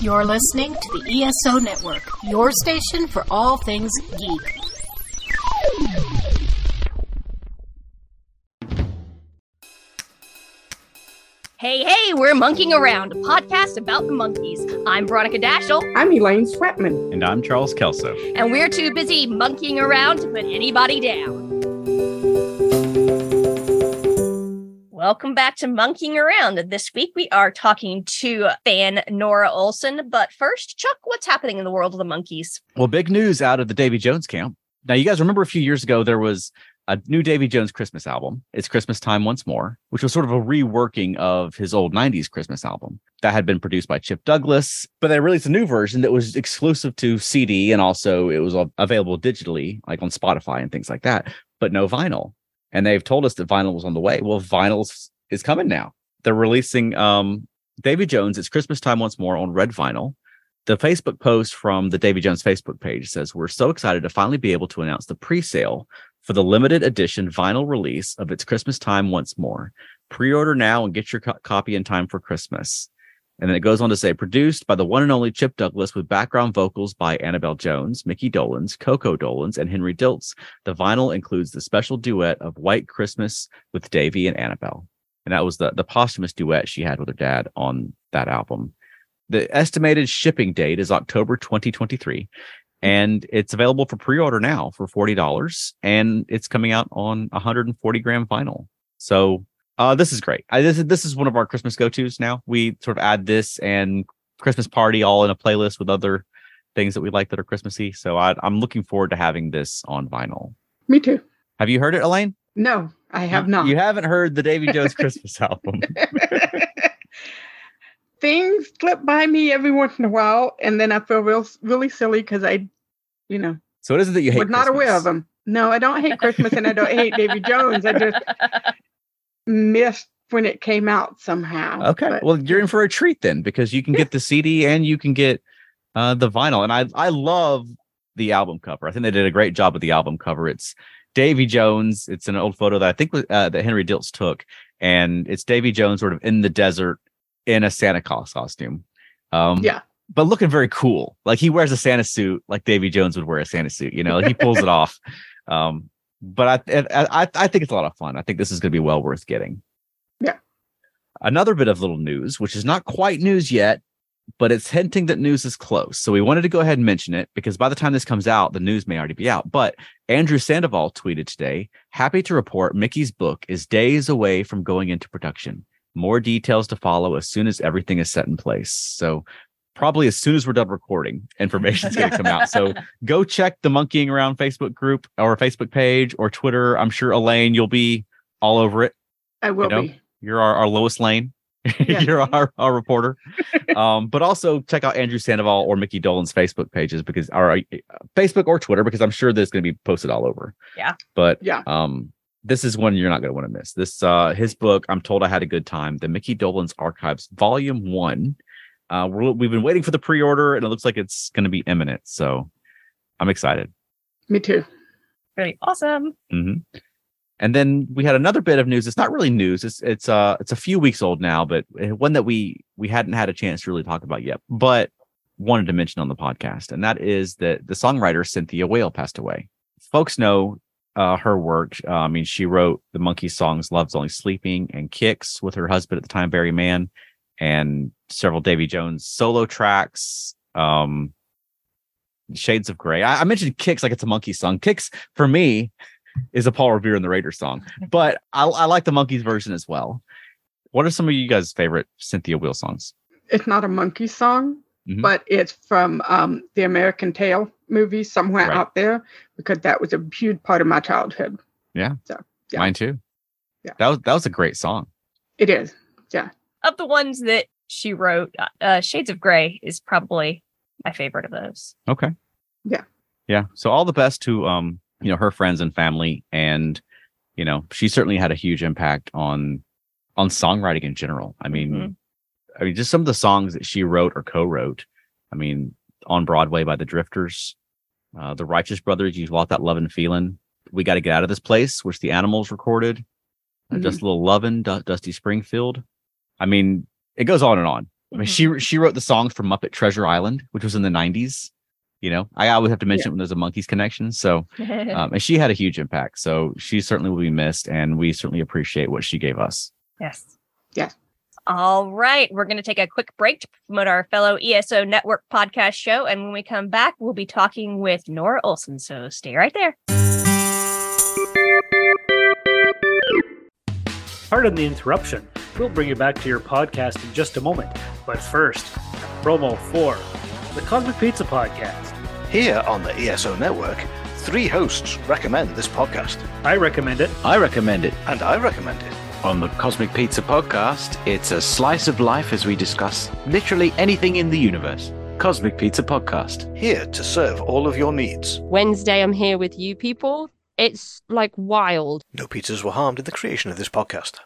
You're listening to the ESO Network, your station for all things geek. Hey, hey, we're Monkeeing Around, a podcast about the Monkees. I'm Veronica Dashel, I'm Elaine Swetman. And I'm Charles Kelso. and we're too busy monkeying around to put anybody down. Welcome back to Monkeeing Around. This week we are talking to fan Nora Olsen. But first, Chuck, what's happening in the world of the Monkees? Well, big news out of the Davy Jones camp. Now, you guys remember a few years ago, there was a new Davy Jones Christmas album. It's Christmas Time Once More, which was sort of a reworking of his old 90s Christmas album that had been produced by Chip Douglas. But they released a new version that was exclusive to CD and also it was available digitally, like on Spotify and things like that, but no vinyl. And they've told us that vinyl was on the way. Well, vinyl is coming now. They're releasing um, Davy Jones. It's Christmas Time Once More on red vinyl. The Facebook post from the Davy Jones Facebook page says, We're so excited to finally be able to announce the pre sale for the limited edition vinyl release of It's Christmas Time Once More. Pre order now and get your co- copy in time for Christmas. And then it goes on to say, produced by the one and only Chip Douglas with background vocals by Annabelle Jones, Micky Dolenz, Coco Dolenz, and Henry Diltz. The vinyl includes the special duet of White Christmas with Davy and Annabelle. And that was the, the posthumous duet she had with her dad on that album. The estimated shipping date is October 2023 and it's available for pre-order now for $40 and it's coming out on 140 gram vinyl so uh, this is great I, this, is, this is one of our christmas go-to's now we sort of add this and christmas party all in a playlist with other things that we like that are christmassy so I, i'm looking forward to having this on vinyl Me too. have you heard it elaine No, I have not. you haven't heard the davy jones christmas album Things slip by me every once in a while, and then I feel real, really silly because I, you know, so it isn't that you hate was not aware of them. No, I don't hate Christmas, and I don't hate Davy Jones. I just missed when it came out somehow. Okay. But well, you're in for a treat then because you can get the CD and you can get uh, the vinyl. And I I love the album cover. I think they did a great job with the album cover. It's Davy Jones. It's an old photo that I think uh, that Henry Diltz took, and it's Davy Jones sort of in the desert in a Santa Claus costume. Um, Yeah. But looking very cool. Like he wears a Santa suit, like Davy Jones would wear a Santa suit. You know, like he pulls it off. Um, but I, I I think it's a lot of fun. I think this is going to be well worth getting. Yeah. Another bit of little news, which is not quite news yet, but it's hinting that news is close. So we wanted to go ahead and mention it because by the time this comes out, the news may already be out. But Andrew Sandoval tweeted today, happy to report Micky's book is days away from going into production. More details to follow as soon as everything is set in place. So probably as soon as we're done recording, information's going to come out. So go check the Monkeeing Around Facebook group or Facebook page or Twitter. I'm sure Elaine, you'll be all over it. I will know, be. You're our, our Lois Lane. Yeah. You're our, our reporter. um, but also check out Andrew Sandoval or Micky Dolenz Facebook pages because our uh, Facebook or Twitter because I'm sure this is going to be posted all over. Yeah. But Yeah. um, this is one you're not going to want to miss. This uh, his book. I'm told I had a good time. The Micky Dolenz Archives, Volume One. Uh, we're, we've been waiting for the pre-order, and it looks like it's going to be imminent. So I'm excited. Me too. Really awesome. hmm And then we had another bit of news. It's not really news. It's it's uh it's a few weeks old now, but one that we we hadn't had a chance to really talk about yet, but wanted to mention on the podcast, and that is that the songwriter Cynthia Weil passed away. Folks know uh, her work. Uh, I mean, she wrote the Monkee songs "Love's Only Sleeping" and "Kicks" with her husband at the time, Barry Mann, and several Davy Jones solo tracks. Um, Shades of Grey. I, I mentioned Kicks like it's a Monkee song. Kicks for me is a Paul Revere and the Raiders song, but I, I like the Monkees version as well. What are some of you guys' favorite Cynthia Weil songs? It's not a Monkee song, Mhm. but it's from um, the American Tail movie somewhere Right. out there because that was a huge part of my childhood. Yeah. Mine too. Yeah. that was that was a great song. It is. Of the ones that she wrote, uh, uh, Shades of Grey is probably my favorite of those. Okay. Yeah. Yeah. So all the best to um, you know, her friends and family and you know, she certainly had a huge impact on on songwriting in general. I mean, Mhm. I mean just some of the songs that she wrote or co-wrote. I mean, on Broadway by the Drifters, uh, the Righteous Brothers, You've Lost That Lovin' Feeling. We Got to Get Out of This Place, which the Animals recorded. Uh, Mhm. Just a Little Lovin', Du- Dusty Springfield. I mean, it goes on and on. I mean, she she wrote the songs for Muppet Treasure Island, which was in the '90s. You know, I always have to mention it when there's a Monkees connection. So, um, and she had a huge impact. So she certainly will be missed, and we certainly appreciate what she gave us. yes. Yes. All right. We're going to take a quick break to promote our fellow ESO Network podcast show. And when we come back, we'll be talking with Nora Olsen. So stay right there. Pardon the interruption. We'll bring you back to your podcast in just a moment. But first, promo for the Cosmic Pizza Podcast. Here on the ESO Network, three hosts recommend this podcast, I recommend it. I recommend it. and I recommend it. On the Cosmic Pizza podcast, it's a slice of life as we discuss literally anything in the universe. Cosmic Pizza podcast. Here to serve all of your needs. Wednesday, I'm here with you people. It's like wild. No pizzas were harmed in the creation of this podcast.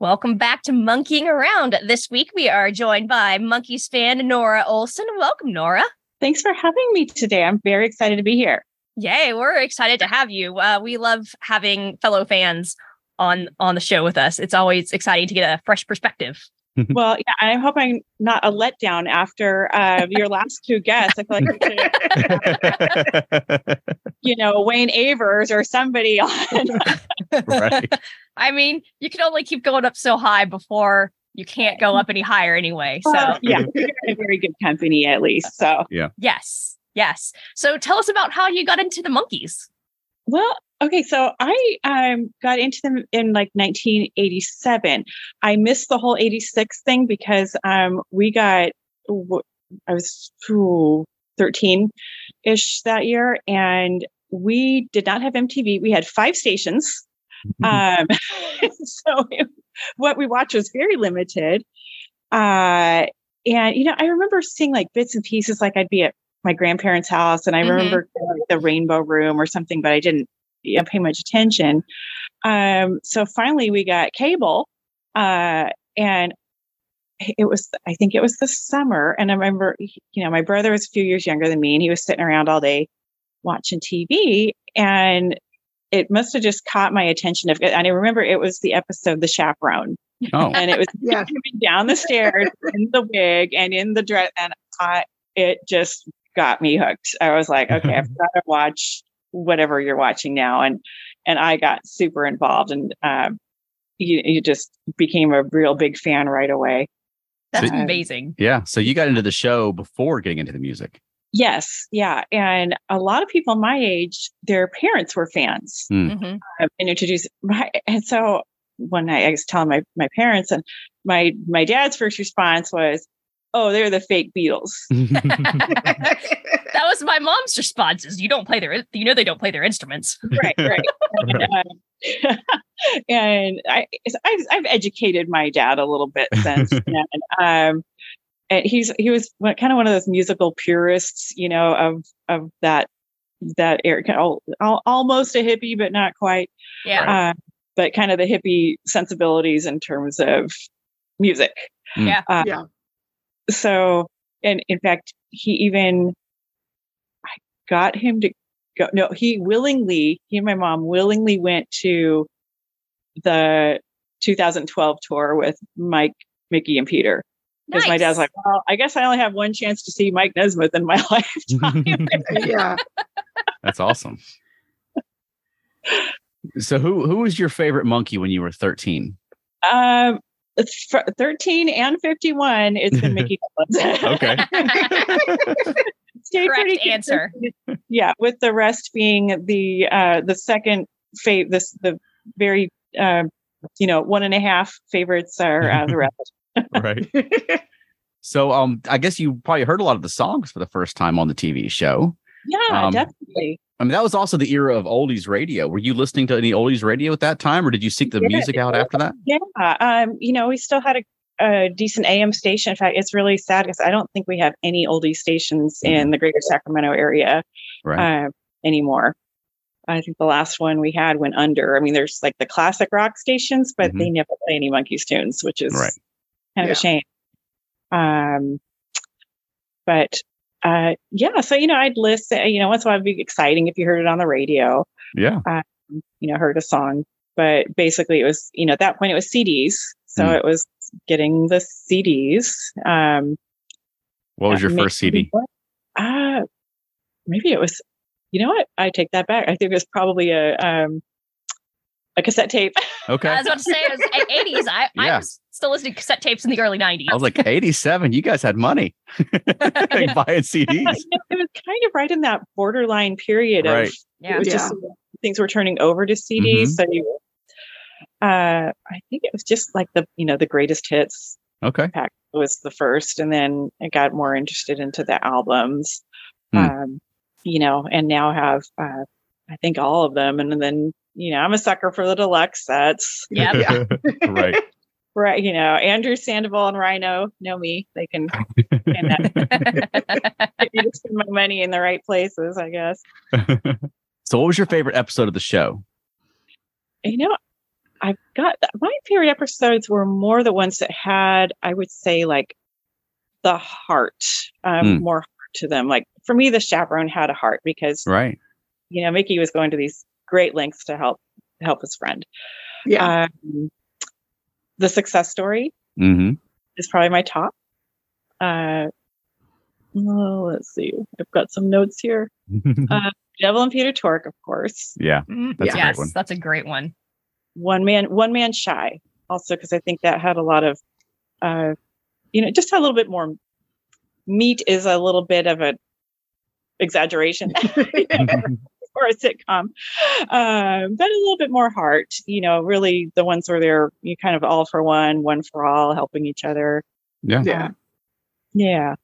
Welcome back to Monkeeing Around. This week we are joined by Monkees fan Nora Olsen. Welcome, Nora. Thanks for having me today. I'm very excited to be here. Yay, we're excited to have you. Uh, we love having fellow fans on on the show with us. It's always exciting to get a fresh perspective. well, yeah, I hope I'm not a letdown after uh, your last two guests. I feel like, you know, Wayne Avers or somebody on. right. I mean, you can only keep going up so high before you can't go up any higher anyway. So, Uh, yeah, you're in a very good company at least. So, yeah. yes, yes. So, tell us about how you got into the Monkees. Well, okay. So I um, got into them in like 1987. I missed the whole 86 thing because um, we got, I was 13 ish that year, and we did not have MTV. We had five stations. um, so it- what we watched was very limited. Uh, and you know, I remember seeing like bits and pieces. Like I'd be at my grandparents' house, and I Mhm. remember like, the Rainbow Room or something, but I didn't you know, pay much attention. Um, so finally, we got cable, uh, and it was I think it was the summer, and I remember you know my brother was a few years younger than me, and he was sitting around all day watching TV, and it must have just caught my attention. If and I remember it was the episode "The Chaperone," Oh, and it was Yes. coming down the stairs in the wig and in the dress, and I it just got me hooked. I was like, okay, I've got to watch whatever you're watching now, and and I got super involved, and um, you you just became a real big fan right away. That's So- amazing. yeah. So you got into the show before getting into the music. Yes, yeah, and a lot of people my age, their parents were fans. Hmm. Mhm. uh, and introduced. my and so one night I was telling my my parents and my my dad's first response was, "Oh, they're the fake Beatles." That was my mom's responses. You don't play their, you know, they don't play their instruments. right, right. and, uh, and I I've, I've educated my dad a little bit since then. Um, and he's he was kind of one of those musical purists, you know, of of that that era, kind of al- almost a hippie, but not quite. Yeah. uh, but kind of the hippie sensibilities in terms of music. Mm. Yeah. Uh, Yeah. So, and in fact, he even I got him to go. No, he willingly, he and my mom willingly went to the 2012 tour with Mike, Micky, and Peter. Because my dad's like, well, I guess I only have one chance to see Mike Nesmith in my lifetime. yeah. That's awesome. So who who was your favorite Monkee when you were 13? um, it's fr- 13 and 51, it's been Micky Dolenz. Okay. Stayed Correct pretty answer. Yeah, with the rest being the uh the second fav this the very uh, you know one and a half favorites are uh, the rest. right. So um I guess you probably heard a lot of the songs for the first time on the TV show. Yeah, Um, definitely. I mean that was also the era of oldies radio. Were you listening to any oldies radio at that time or did you seek the Yeah. music out after that? Yeah, um, you know, we still had a, a decent AM station. In fact, it's really sad because I don't think we have any oldie stations in the greater Sacramento area Right. uh, anymore. I think the last one we had went under. I mean, there's like the classic rock stations, but they never play any Monkees tunes, which is Right. kind of Yeah. a shame. Um, but uh, yeah, so you know, I'd listen. You know, once in a while, it'd be exciting if you heard it on the radio. yeah. You know, heard a song, but basically, it was you know at that point it was CDs, so Mm. it was getting the CDs. Um, What was uh, your first CD? Uh, maybe it was. You know what? I take that back. I think it was probably a um, a cassette tape. Okay. I was about to say it was eight- 80s. I, I Yeah. was still listening to cassette tapes in the early 90s. I was like 87. You guys had money buying CDs. You know, it was kind of right in that borderline period Right. of Yeah. it was Yeah. just things were turning over to CDs. Mhm. So you, uh, I think it was just like the you know the greatest hits Okay. pack was the first, and then I got more interested into the albums. Hmm. Um, you know, and now have uh, I think all of them, and then you know I'm a sucker for the deluxe sets. Yeah. Yeah. right. Right, you know Andrew Sandoval and Rhino know me. They can get me to spend my money in the right places, I guess. so, what was your favorite episode of the show? you know, I've got my favorite episodes were more the ones that had, I would say, like the heart, um, Mm. more heart to them. Like for me, the chaperone had a heart because Right. You know Micky was going to these great lengths to help help his friend. Yeah. Um, the success story Mm-hmm. is probably my top. Uh, oh, let's see. I've got some notes here. Uh, Devil and Peter Tork, of course. yeah. Mm, That's a great yes, one. that's a great one. one man one man shy also because i think that had a lot of uh you know just a little bit more meat is a little bit of a exaggeration for a sitcom um but a little bit more heart you know really the ones where they're you kind of all for one one for all helping each other yeah. Yeah. yeah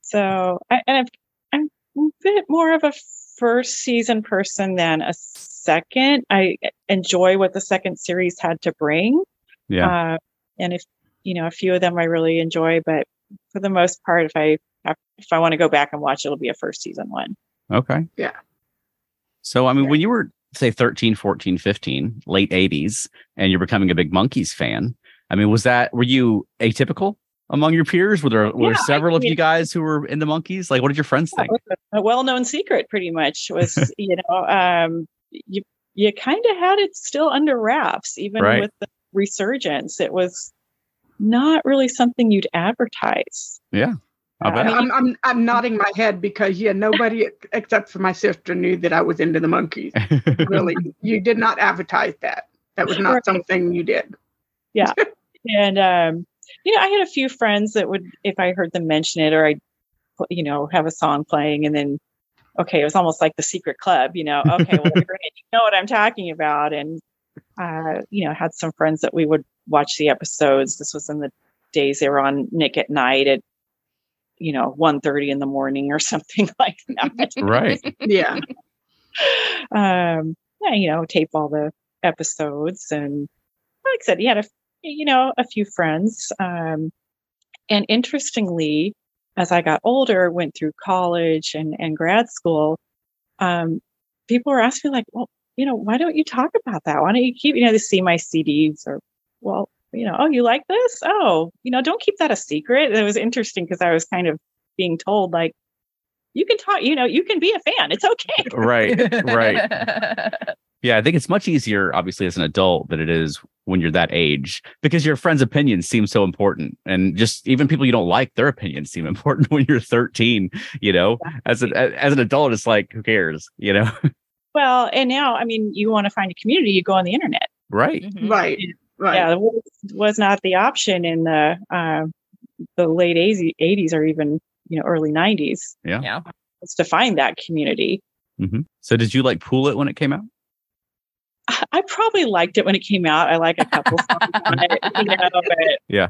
so I, and I've, i'm a bit more of a first season person than a second i enjoy what the second series had to bring Yeah. uh, and if you know a few of them i really enjoy but for the most part if i if i want to go back and watch it'll be a first season one Okay. Yeah. So, I mean, Yeah. when you were, say, 13, 14, 15, late 80s, and you're becoming a big Monkees fan, I mean, was that, were you atypical among your peers? Were there, were Yeah, I several of you guys who were into Monkees? Like, what did your friends think? a, a well-known secret pretty much was you know um you you kind of had it still under wraps even Right. with the resurgence it was not really something you'd advertise Yeah. I bet. I mean, I'm, I'm I'm nodding my head because yeah, nobody except for my sister knew that I was into the Monkees. Really, you did not advertise that. That was not Right. something you did. Yeah, and um you know i had a few friends that would if i heard them mention it or i you know have a song playing and then okay it was almost like the secret club you know okay well you're you know what i'm talking about and uh you know had some friends that we would watch the episodes this was in the days they were on nick at night at you know 1.30 in the morning or something like that. Right. Yeah, um yeah, you know tape all the episodes and like i said he had a you know a few friends um and interestingly as i got older went through college and and grad school um people were asking me like well you know why don't you talk about that? Why don't you keep you know to see my cds or well you know oh you like this oh you know don't keep that a secret it was interesting because i was kind of being told like you can talk you know you can be a fan it's okay Right. Right. Yeah. I think it's much easier, obviously, as an adult than it is when you're that age because your friends' opinions seem so important. And just even people you don't like, their opinions seem important when you're 13, you know, as an, as an adult, it's like, who cares, you know? Well, and now, I mean, you want to find a community, you go on the internet. right. Mhm. right, right. Yeah, was, was not the option in the uh, the late 80s or even you know early 90s. Yeah. Yeah. Was to find that community. hmm So did you like Pool It when it came out? I- I probably liked it when it came out. I like a couple songs on it, you know, but Yeah.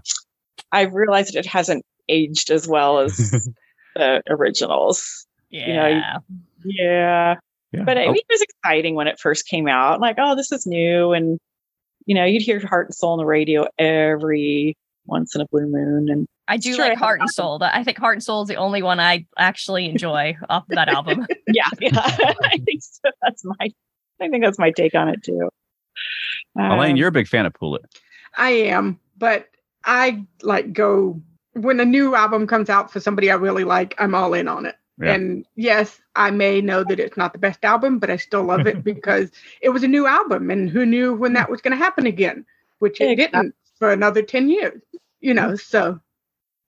I've realized it hasn't aged as well as the originals. Yeah. know, Yeah. Yeah. But I Oh, mean, it was exciting when it first came out. Like, oh, this is new, and you know, you'd hear Heart and Soul on the radio every once in a blue moon, and I do Sure, like have Heart and Soul. I think Heart and Soul is the only one I actually enjoy off that album. yeah, yeah, I think so. That's my, I think that's my take on it too. Elaine, Um, you're a big fan of Pool It. I am, but I like go when a new album comes out for somebody I really like. I'm all in on it. Yeah. And yes, I may know that it's not the best album, but I still love it because it was a new album and who knew when that was going to happen again, which it Exactly. didn't for another 10 years, you know. So,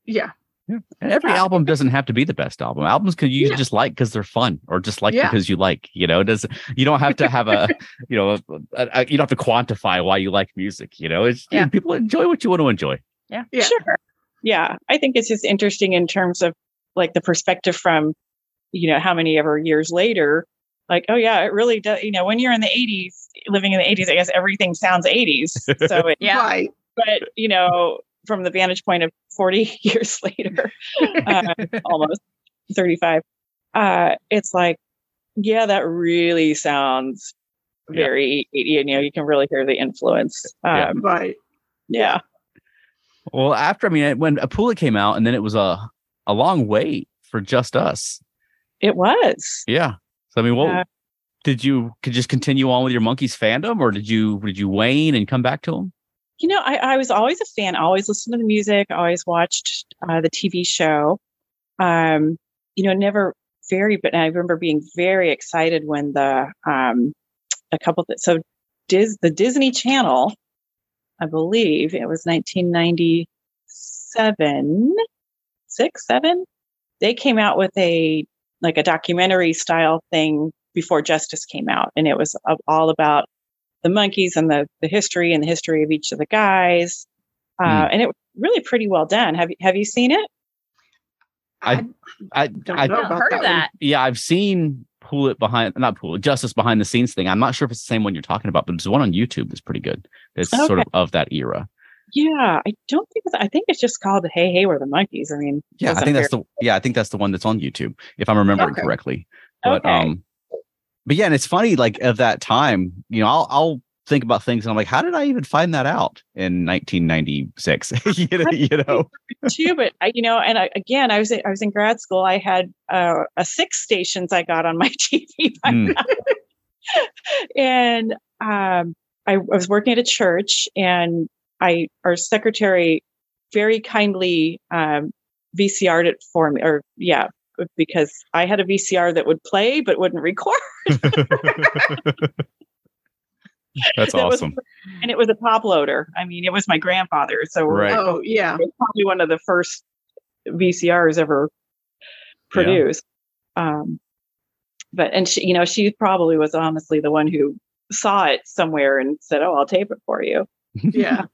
yeah. And every album doesn't have to be the best album. Albums can you Yeah. just like because they're fun, or just like Yeah. because you like. You know, does you don't have to have a you know a, a- you don't have to quantify why you like music. You know, it's Yeah. people enjoy what you want to enjoy. Yeah. Sure. Yeah. I think it's just interesting in terms of like the perspective from, you know, how many ever years later, like, oh, yeah, it really does. You know, when you're in the 80s, living in the 80s, I guess everything sounds 80s. So, it, Yeah. Right. but, you know, from the vantage point of 40 years later, uh, almost 35, uh, it's like, yeah, that really sounds Yeah. very 80. You know, you can really hear the influence. Yeah. Um, Right. yeah. Well, after I mean, when Apula came out, and then it was a a long wait for Justus. It was. Yeah. So I mean, what Uh, did you could just continue on with your Monkees fandom, or did you did you wane and come back to them? You know, I, I was always a fan. I always listened to the music. Always watched uh, the TV show. Um, you know, never very, but I remember being very excited when the um, a couple. Th- so, Dis the Disney Channel, I believe it was 1997, six, seven. They came out with a like a documentary style thing before Justus came out, and it was all about the Monkees and the the history and the history of each of the guys. Uh, And it was really pretty well done. Have you have you seen it? I I don't I know I've about heard that that. yeah, I've seen Pool It behind not Pool It Justus behind the scenes thing. I'm not sure if it's the same one you're talking about, but there's one on YouTube that's pretty good. It's sort of of that era. Yeah, I don't think it's, I think it's just called Hey Hey We're the Monkees. I mean, Yeah, I think that's the yeah, I think that's the one that's on YouTube, if I'm remembering Okay. correctly. But Okay. um but yeah, and it's funny, like of that time, you know, I'll I'll think about things and I'm like, how did I even find that out in 1996? you know, you know? too, but I, you know, and I, again, I was I was in grad school. I had uh, a six stations I got on my TV, by Mm. now. and um, I, I was working at a church, and I our secretary very kindly um, VCR'd it for me, or yeah, because I had a VCR that would play but wouldn't record. That's That was- awesome. and it was a top loader. I mean, it was my grandfather, so Right. Oh, yeah. it was probably one of the first VCRs ever produced. Um, but and she, you know, she probably was honestly the one who saw it somewhere and said, "Oh, I'll tape it for you." Yeah.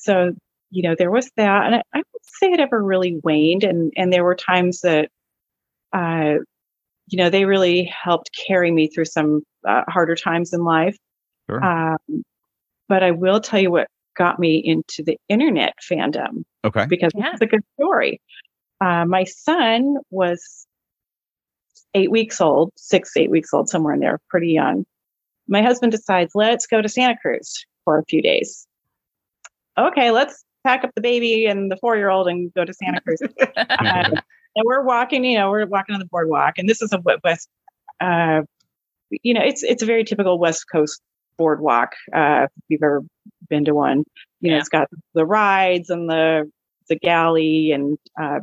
So you know, there was that, and I, I would say it ever really waned, and and there were times that, uh, you know, they really helped carry me through some uh, harder times in life. Sure. Um, but I will tell you what got me into the internet fandom Okay. because Yeah. it's a good story. Uh, my son was eight weeks old, six, eight weeks old, somewhere in there, pretty young. My husband decides, let's go to Santa Cruz for a few days. Okay, let's pack up the baby and the four year old and go to Santa Cruz. Uh, and we're walking, you know, we're walking on the boardwalk, and this is a west, uh, you know, it's it's a very typical West Coast boardwalk. Uh, if you've ever been to one, you know, Yeah. it's got the rides and the the galley, and uh,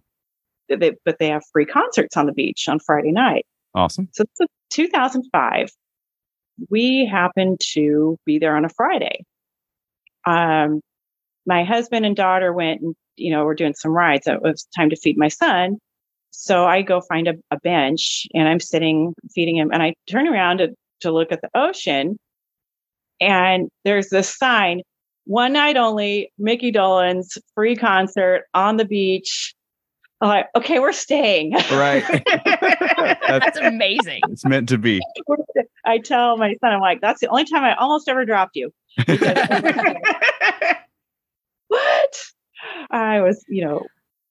they, but they have free concerts on the beach on Friday night. Awesome. So is 2005. We happened to be there on a Friday. Um, my husband and daughter went and, you know, we're doing some rides. It was time to feed my son. So I go find a, a bench and I'm sitting feeding him. And I turn around to, to look at the ocean. And there's this sign one night only, Micky Dolenz free concert on the beach. I'm like, okay, we're staying. Right. That's amazing. it's meant to be. I tell my son, I'm like, that's the only time I almost ever dropped you. what? I was, you know,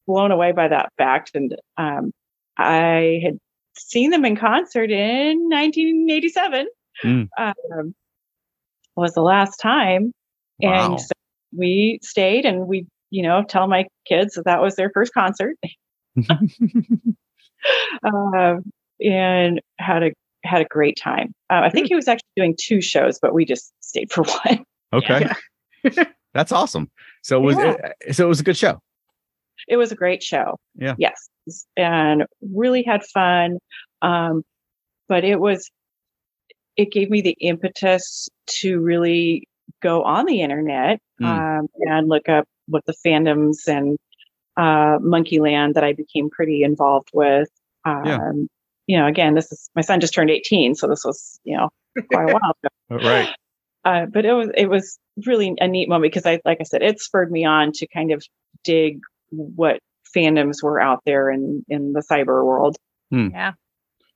blown away by that fact. And um, I had seen them in concert in 1987. Mm. Um, was the last time. Wow. And so we stayed and we, you know, tell my kids that that was their first concert. uh, and had a had a great time. Uh, I think he was actually doing two shows, but we just stayed for one. Okay. That's awesome. So it was Yeah. it, so it was a good show. It was a great show. Yeah. Yes. and really had fun. Um, but it was, it gave me the impetus to really go on the internet Mm. um, and look up what the fandoms and uh, Monkeyland that I became pretty involved with. Um, Yeah. You know, again, this is my son just turned 18, so this was, you know, quite a while ago. Right. Uh, but it was it was really a neat moment because I, like I said, it spurred me on to kind of dig what fandoms were out there in in the cyber world. Yeah.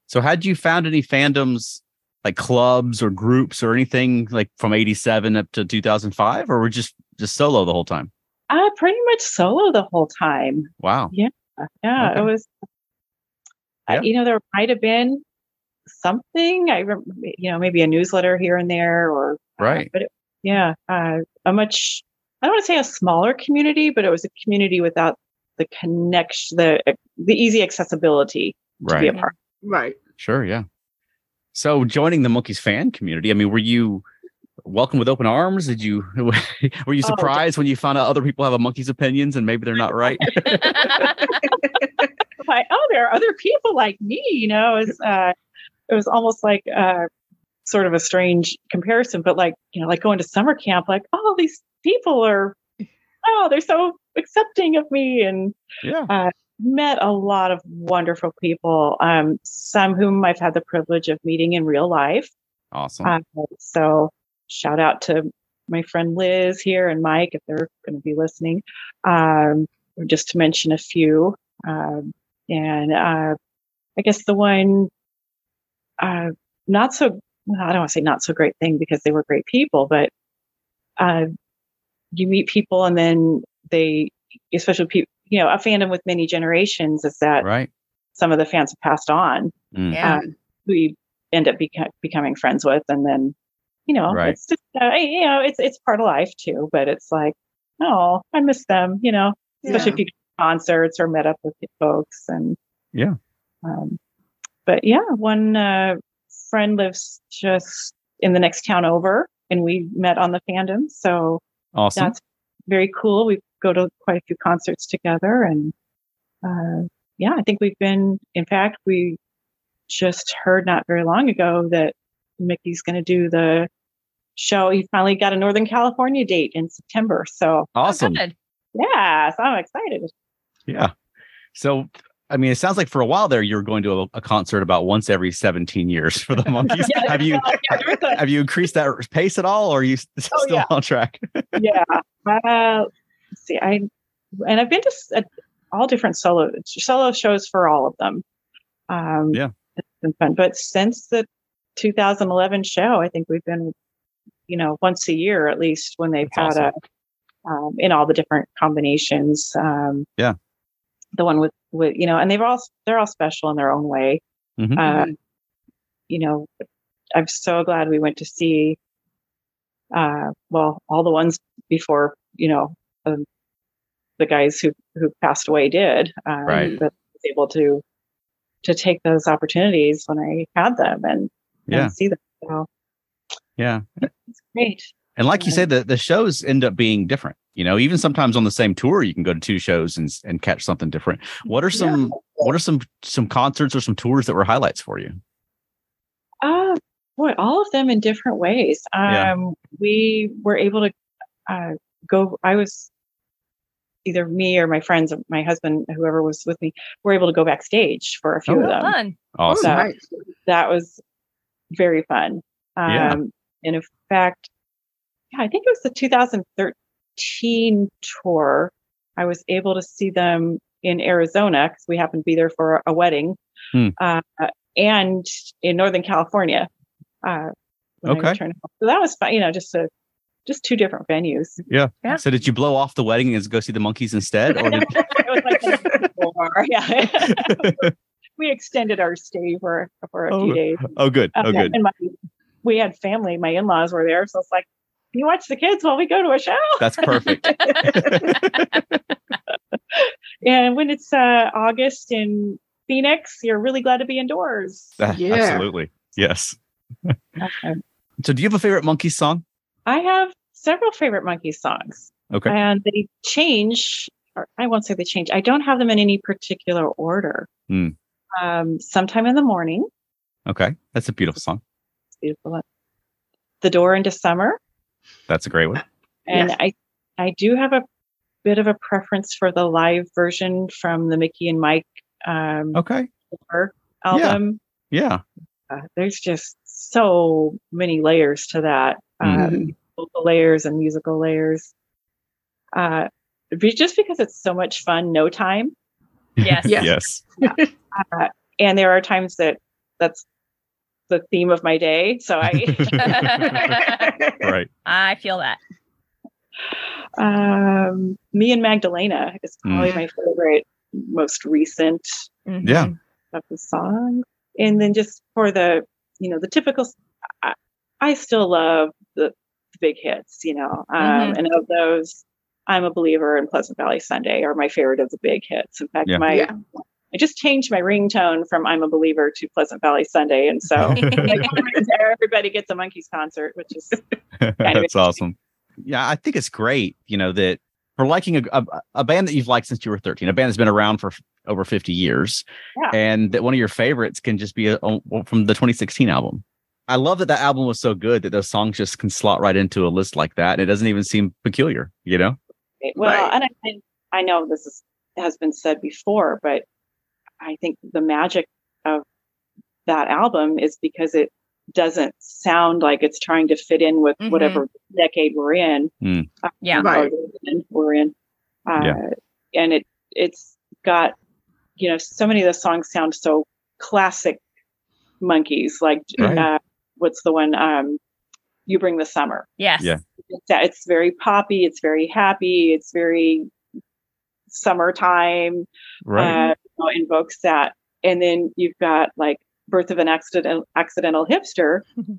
So had you found any fandoms like clubs or groups or anything like from 87 up to 2005 or were just just solo the whole time? Uh, pretty much solo the whole time. Wow. Yeah, yeah, Okay. it was. uh, Yeah. you know, there might have been something. I remember, you know, maybe a newsletter here and there, or uh, Right. but it, yeah, uh, a much. I don't want to say a smaller community, but it was a community without the connection, the the easy accessibility to be a Right. part. Right. Sure, yeah. So joining the Monkees fan community, I mean, were you welcome with open arms? Did you were you Oh, surprised when you found out other people have a monkey's opinions and maybe they're not right? like, oh, there are other people like me. You know, it was, uh, it was almost like uh, sort of a strange comparison, but like, you know, like going to summer camp, like, oh, these people are, oh, they're so accepting of me. And yeah. uh, met a lot of wonderful people, um, some whom I've had the privilege of meeting in real life. Awesome. Uh, so shout out to my friend Liz here and Mike if they're going to be listening. Um, just to mention a few. Um, and uh, I guess the one uh, not so well, I don't want to say not so great thing because they were great people, but uh, you meet people and then they, especially people, you know, a fandom with many generations is that right. some of the fans have passed on Mm. Yeah. um, who you end up beca- becoming friends with, and then you know Right. it's just uh, you know it's it's part of life too. But it's like, oh, I miss them, you know, especially Yeah. if you go to concerts or met up with the folks and Yeah. Um, but yeah, one uh, friend lives just in the next town over, and we met on the fandom, so Awesome. that's very cool. We go to quite a few concerts together, and uh, yeah, I think we've been. In fact, we just heard not very long ago that Micky's going to do the show. He finally got a Northern California date in September, so awesome. Yeah, so I'm excited. Yeah. So, I mean, it sounds like for a while there, you were going to a, a concert about once every 17 years for the Monkees. Yeah, have you yeah, have you increased that pace at all, or are you Oh, still yeah. on track? yeah. Uh, see, I and I've been to uh, all different solo solo shows for all of them. Um, Yeah. it's been fun. But since the 2011 show, I think we've been, you know, once a year at least when they've That's had a um, in all the different combinations. Um, Yeah. The one with with you know, and they've all they're all special in their own way. Mhm. Uh, you know, I'm so glad we went to see, uh, well, all the ones before, you know, um, the guys who who passed away did. Um, Right. But was able to to take those opportunities when I had them and, Yeah. and see them. So Yeah. it's great. And like you said, the, the shows end up being different. You know, even sometimes on the same tour, you can go to two shows and and catch something different. What are some what are some some concerts or some tours that were highlights for you? Uh, boy, all of them in different ways. Um, Yeah. We were able to uh, go. I was either me or my friends, or my husband, whoever was with me, were able to go backstage for a few Oh, of them. Fun. Awesome. So Nice. that was very fun. Um, Yeah. And in fact, yeah, I think it was the 2013 tour. I was able to see them in Arizona because we happened to be there for a wedding, Hmm. uh, and in Northern California. Uh, Okay. So that was fun. You know, just a just two different venues. Yeah. Yeah. So did you blow off the wedding and go see the Monkees instead? Or did, it was like the night before. Yeah. we extended our stay for for a Oh, few days. oh, good. Oh, Um, good. And my, we had family. My in-laws were there, so it's like, can you watch the kids while we go to a show? That's perfect. and when it's uh, August in Phoenix, you're really glad to be indoors. Yeah. Absolutely. Yes. So do you have a favorite Monkee song? I have several favorite Monkee songs, Okay. and they change or I won't say they change. I don't have them in any particular order. Hmm. Um, sometime in the morning, Okay. That's a beautiful song. it's beautiful. The door into summer, That's a great one. and Yes. I I do have a bit of a preference for the live version from the Micky and Mike um, Okay. tour album. Yeah. Uh, there's just so many layers to that. Um, vocal layers and musical layers. Uh, just because it's so much fun, no time. Yes. Yes. Yes. Uh, and there are times that that's the theme of my day. So I, Right. I feel that. um, me and Magdalena is probably Mm. my favorite, most recent Mhm. Yeah. of the songs. And then just for the, you know, the typical, I, I still love the, the big hits, you know, um, Mhm. and of those, I'm a believer in Pleasant Valley Sunday are my favorite of the big hits. In fact, Yeah. my, Yeah. I just changed my ringtone from I'm a believer to Pleasant Valley Sunday. And so oh. everybody gets a Monkees concert, which is That's awesome. Yeah, I think it's great, you know, that for liking a, a, a band that you've liked since you were 13, a band that's been around for f- over 50 years, Yeah. and that one of your favorites can just be a, a- from the 2016 album. I love that that album was so good that those songs just can slot right into a list like that. And it doesn't even seem peculiar, you know? Well, Right. and I, I know this is, has been said before, but I think the magic of that album is because it doesn't sound like it's trying to fit in with Mhm. whatever decade we're in. Mm. uh, Yeah. Right. we're in, uh, Yeah. and it it's got you know so many of the songs sound so classic Monkees like Right. uh, what's the one um you bring the summer Yes. Yeah. it's, it's very poppy it's very happy it's very summertime Right. You know, invokes that and then you've got like birth of an accidental accidental hipster mm-hmm.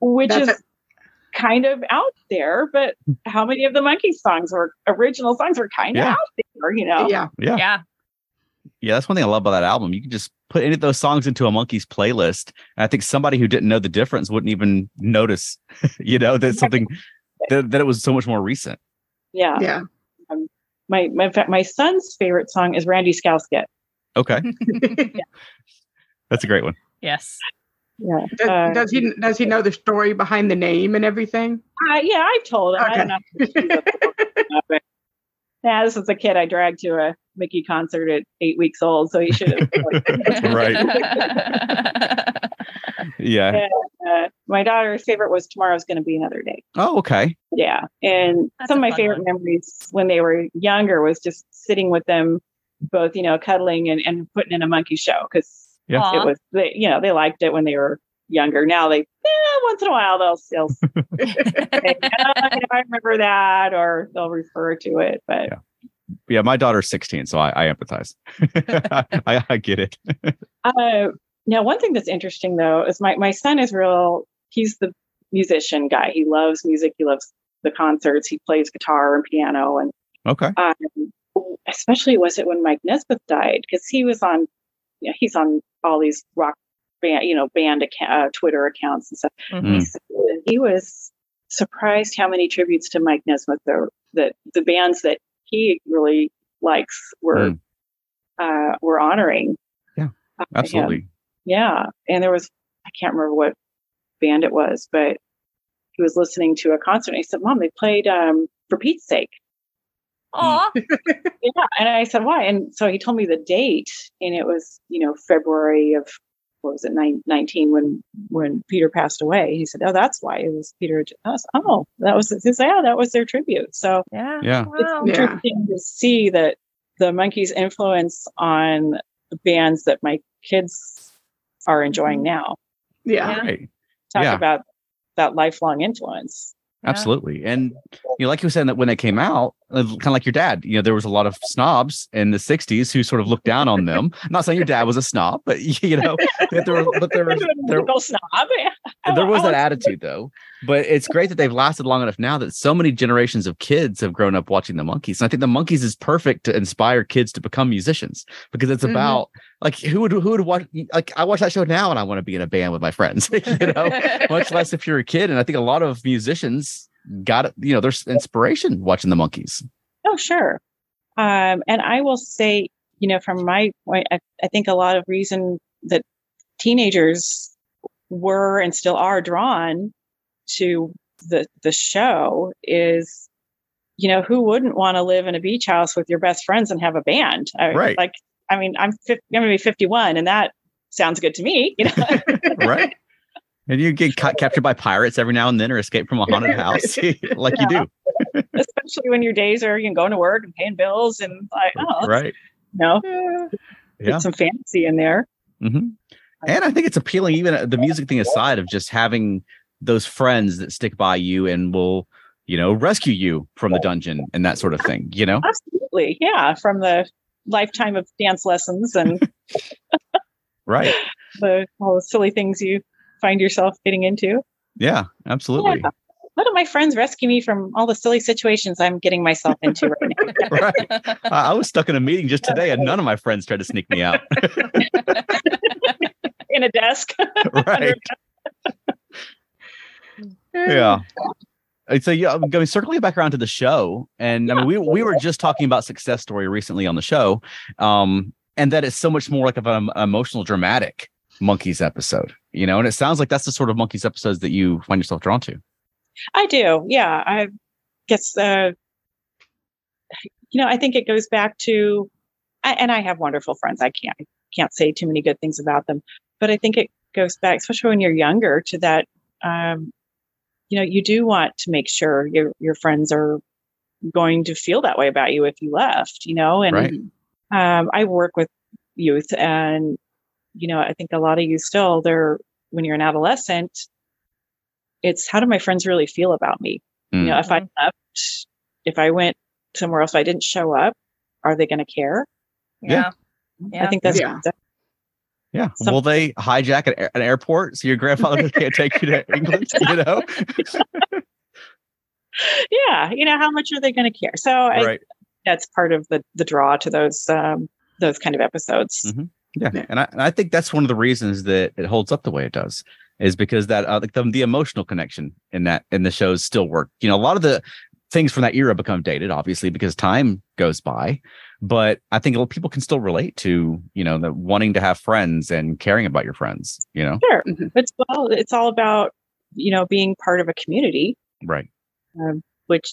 which That's is kind of out there but how many of the Monkee songs were original songs were kind of Yeah. out there you know Yeah. yeah. Yeah. Yeah, that's one thing I love about that album. You can just put any of those songs into a Monkees playlist. And I think somebody who didn't know the difference wouldn't even notice, you know, that something that, that it was so much more recent. yeah, Yeah. Um, my, my my son's favorite song is Randy Scouse Git Okay. That's a great one. Yes. yeah Does, Uh, does he does he know the story behind the name and everything? uh, yeah i've told him i Okay. don't know if he's a- but- yeah this is a kid i dragged to a Micky concert at eight weeks old so he should have Right. Yeah. uh, my daughter's favorite was tomorrow's going to be another day Oh, okay. Yeah. And That's some of my favorite one. memories when they were younger was just sitting with them, both, you know, cuddling and, and putting in a Monkee show because Yeah. It was, they, you know, they liked it when they were younger. Now they, eh, once in a while, they'll still say, "Oh, you know, I remember that, or they'll refer to it. But Yeah. Yeah. My daughter's 16, so I, I empathize. I, I get it. Uh, now, one thing that's interesting though is my my son is real. He's the musician guy. He loves music. He loves the concerts. He plays guitar and piano, and Okay. um, especially was it when Mike Nesmith died because he was on, you know, he's on all these rock band, you know, band account, uh, Twitter accounts and stuff. Mhm. He he was surprised how many tributes to Mike Nesmith there that the bands that he really likes were Mm. uh, were honoring. Yeah, uh, him. Absolutely. Yeah. And there was, I can't remember what band it was, but he was listening to a concert and he said, Mom, they played um, For Pete's Sake. Aw. Yeah. And I said, Why? And so he told me the date, and it was, you know, February of, what was it, nine, 19 when when Peter passed away. He said, Oh, that's why it was Peter. I was, oh, that was, he said, Yeah, that was their tribute. So Yeah. Yeah. Wow. it's Yeah. interesting to see that the Monkees' influence on bands that my kids are enjoying mm-hmm. now. Yeah. Yeah. Right. talk Yeah. about that lifelong influence. Absolutely. And you know, like you were saying that when they came out, kind of like your dad, you know, there was a lot of snobs in the 60s who sort of looked down on them. I'm not saying your dad was a snob, but you know, that there was but there was there, snob. there was that attitude though. But it's great that they've lasted long enough now that so many generations of kids have grown up watching the Monkees. And I think the Monkees is perfect to inspire kids to become musicians because it's Mhm. about like who would who would watch like I watch that show now and I want to be in a band with my friends, you know, much less if you're a kid. And I think a lot of musicians got it, you know, there's inspiration watching the Monkees. Oh, sure. Um, and I will say, you know, from my point, I, I think a lot of reason that teenagers were and still are drawn to the the show is you know who wouldn't want to live in a beach house with your best friends and have a band I, Right. like i mean i'm, 50, I'm gonna be 51 and that sounds good to me you know right. And you get ca- captured by pirates every now and then or escape from a haunted house like you do. especially when your days are you know, going to work and paying bills and like oh Right. you know Yeah. get some fantasy in there hmm And I think it's appealing, even uh, the music thing aside, of just having those friends that stick by you and will, you know, rescue you from the dungeon and that sort of thing. You know, absolutely yeah from the lifetime of dance lessons and right? the all the silly things you find yourself getting into Yeah, absolutely. Yeah. Why don't my friends rescue me from all the silly situations I'm getting myself into right now? right. I I was stuck in a meeting just today, and none of my friends tried to sneak me out. In a desk. right. Yeah. So yeah, I'm going circling back around to the show, and I mean, we we were just talking about success story recently on the show, um, and that it's so much more like of an emotional, dramatic Monkees episode, you know. And it sounds like that's the sort of Monkees episodes that you find yourself drawn to. I do. Yeah. I guess, uh, you know, I think it goes back to, I, and I have wonderful friends. I can't, can't say too many good things about them, but I think it goes back, especially when you're younger to that, um, you know, you do want to make sure your, your friends are going to feel that way about you if you left, you know, and, Right. um, I work with youth and, you know, I think a lot of you still, they're, when you're an adolescent, it's how do my friends really feel about me? You know, if I left, if I went somewhere else, if I didn't show up, are they going to care? Yeah. I think that's, Yeah. that- Yeah. Some- Will they hijack an, an airport so your grandfather can't take you to England? You know. yeah, you know, how much are they going to care? So I, right. that's part of the the draw to those um those kind of episodes. Mhm. Yeah, Yeah. and I, and I think that's one of the reasons that it holds up the way it does is because that uh, like the, the emotional connection in that in the shows still work. You know, a lot of the things from that era become dated, obviously, because time goes by. But I think a lot of people can still relate to you know the wanting to have friends and caring about your friends. You know, Sure, Mhm. it's well, it's all about you know being part of a community, right? um, which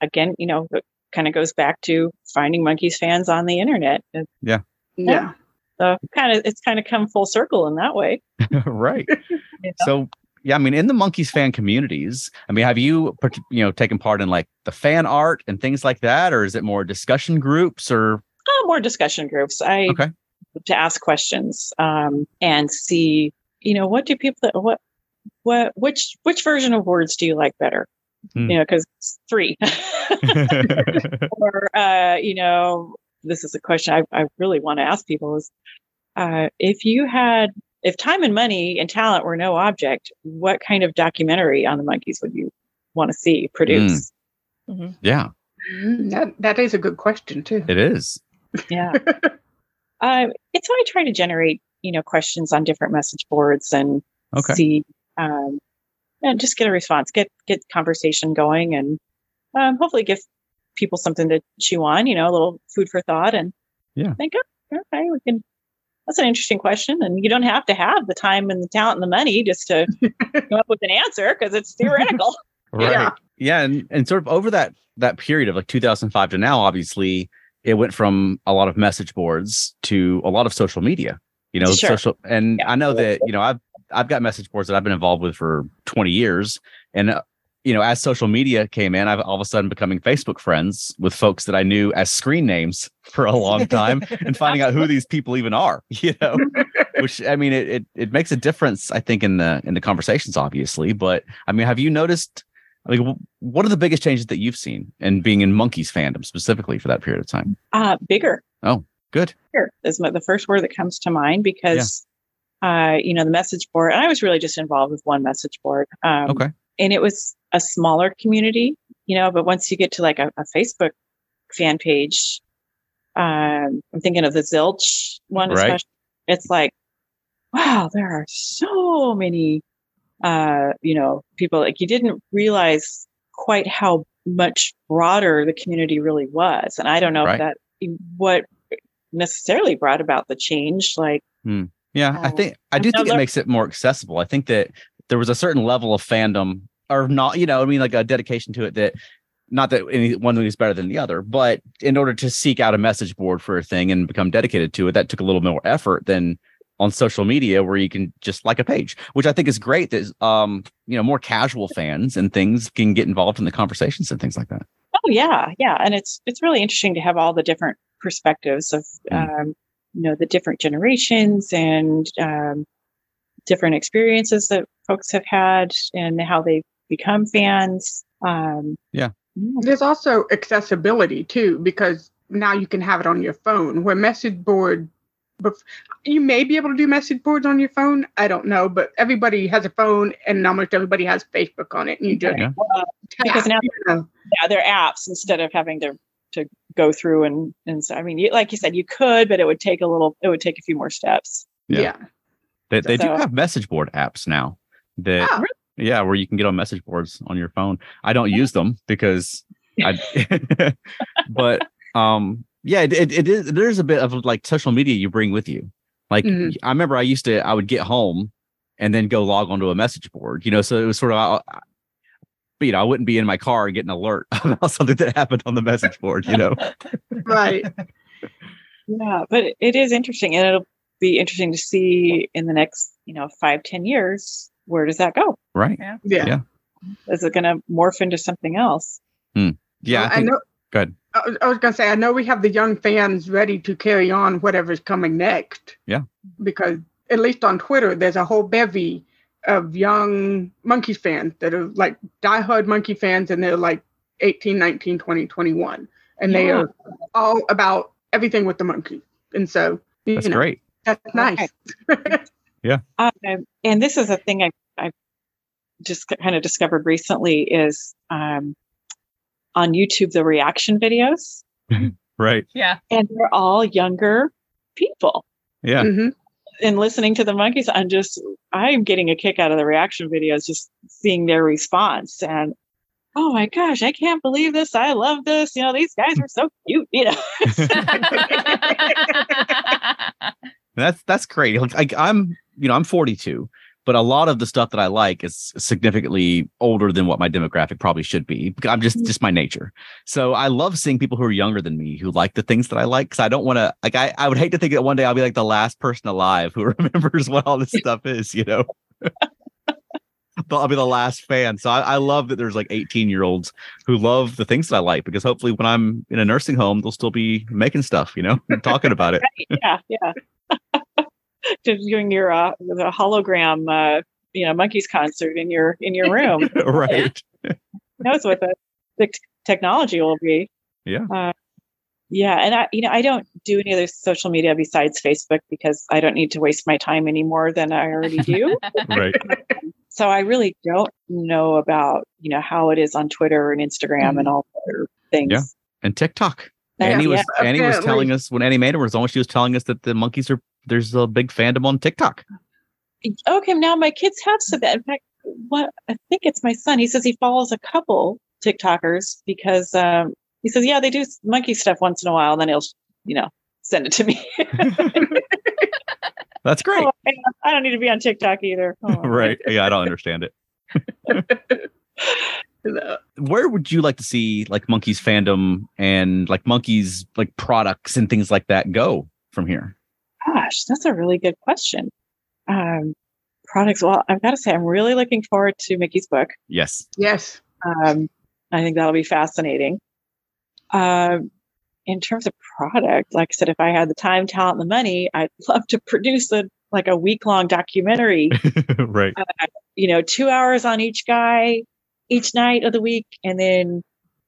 again, you know, kind of goes back to finding Monkees fans on the internet. Yeah, Yeah. So kind of it's kind of come full circle in that way. right. you know? So yeah, I mean, in the Monkees fan communities, I mean, have you you know taken part in like the fan art and things like that, or is it more discussion groups or uh, more discussion groups. I Okay. to ask questions um, and see, you know, what do people what what which which version of words do you like better? Hmm. You know, because three, or uh, you know, this is a question I, I really want to ask people is, uh, if you had if time and money and talent were no object, what kind of documentary on the Monkees would you want to see produce? yeah, Mm, That that is a good question too. it is. Yeah. um, it's why I try to generate, you know, questions on different message boards and Okay. see, um, and just get a response, get get conversation going, and um, hopefully give people something to chew on. You know, a little food for thought, and Yeah. think, oh, okay, we can. That's an interesting question, and you don't have to have the time and the talent and the money just to come up with an answer because it's theoretical. Right. Yeah. Yeah. and, and sort of over that that period of like 2005 to now, obviously, it went from a lot of message boards to a lot of social media. You know, Sure. social, and Yeah. I know that you know I've I've got message boards that I've been involved with for 20 years, and uh, you know, as social media came in, I've all of a sudden becoming Facebook friends with folks that I knew as screen names for a long time, and finding out who these people even are. You know, which I mean, it, it it makes a difference, I think, in the in the conversations, obviously. But I mean, have you noticed? I mean, wh- what are the biggest changes that you've seen in being in Monkees fandom specifically for that period of time? Uh, bigger. Oh, good. Bigger is my, the first word that comes to mind because, uh, you know, the message board, and I was really just involved with one message board. Um, Okay. And it was a smaller community, you know, but once you get to like a, a Facebook fan page, um, I'm thinking of the Zilch one, Right. especially. It's like, wow, there are so many, uh, you know, people like you didn't realize quite how much broader the community really was. And I don't know Right. if that what necessarily brought about the change. Like, Yeah, I Oh. think I do think it makes it more accessible. I think that there was a certain level of fandom, or not, you know, I mean, like a dedication to it that not that any one thing is better than the other, but in order to seek out a message board for a thing and become dedicated to it, that took a little more effort than on social media where you can just like a page, which I think is great. That um, you know, more casual fans and things can get involved in the conversations and things like that. oh yeah, yeah, and it's it's really interesting to have all the different perspectives of Mm. um, you know the different generations and um, different experiences that folks have had and how they become fans. Um, Yeah. There's also accessibility too, because now you can have it on your phone. Where message board, you may be able to do message boards on your phone. I don't know, but everybody has a phone, and almost everybody has Facebook on it, and you just Yeah. Uh, because tap, now you know. yeah, they're apps instead of having to to go through and and so I mean, you, like you said, you could, but it would take a little. It would take a few more steps. Yeah. yeah. They, they do have message board apps now that Oh, yeah where you can get on message boards on your phone i don't use them because i but um yeah it, it, it is there's a bit of like social media you bring with you like Mhm. i remember i used to i would get home and then go log onto a message board you know so it was sort of but you know i wouldn't be in my car and get an alert about something that happened on the message board you know right. Yeah, but it- it is interesting, and it'll be interesting to see in the next, you know, five, ten years, where does that go? right Yeah. Yeah. Is it going to morph into something else? Hmm. yeah Well, I I know. Good. I was, I was going to say, I know we have the young fans ready to carry on whatever's coming next. Yeah. Because at least on Twitter, there's a whole bevy of young Monkees fans that are like diehard Monkee fans, and they're like 18, 19, 20, 21. And they are all about everything with the Monkee. And so, you that's know, great That's nice. Um, and this is a thing I I just kind of discovered recently is um, on YouTube the reaction videos, right Yeah. and they're all younger people. yeah Mhm. and listening to the Monkees, I'm just I'm getting a kick out of the reaction videos, just seeing their response and oh my gosh, I can't believe this. I love this. You know, these guys are so cute, you know. That's that's great. Like I'm, you know, I'm 42, but a lot of the stuff that I like is significantly older than what my demographic probably should be. I'm just mm-hmm. just my nature. So I love seeing people who are younger than me who like the things that I like because I don't want to. Like I, I would hate to think that one day I'll be like the last person alive who remembers what all this stuff is. You know. But I'll be the last fan. So I, I love that there's like 18 year olds who love the things that I like because hopefully when I'm in a nursing home, they'll still be making stuff, you know, talking about it. yeah, yeah. Just doing your uh, the hologram, uh, you know, Monkees concert in your in your room. right. Who knows what the, the t- technology will be. Yeah. Uh, yeah, and I, you know, I don't do any other social media besides Facebook because I don't need to waste my time any more than I already do. Right. so I really don't know about you know how it is on Twitter and Instagram and all the other things. Yeah. And TikTok. Yeah, Annie was yeah, Annie was telling us when Annie made it was on, she was telling us that the Monkees are there's a big fandom on TikTok. Okay, now my kids have that. In fact, what I think it's my son. He says he follows a couple TikTokers because um, he says, yeah, they do Monkee stuff once in a while, and then he'll, you know, send it to me. That's great. Oh, I I don't need to be on TikTok either. Oh, right. Yeah, I don't understand it. Where would you like to see like Monkees fandom and like Monkees like products and things like that go from here? Gosh, that's a really good question. Um, products. Well, I've got to say, I'm really looking forward to Micky's book. Yes. Yes. Um, I think that'll be fascinating. Um, in terms of product, like I said, if I had the time, talent, and the money, I'd love to produce a like a week long documentary. right. you know, two hours on each guy each night of the week, and then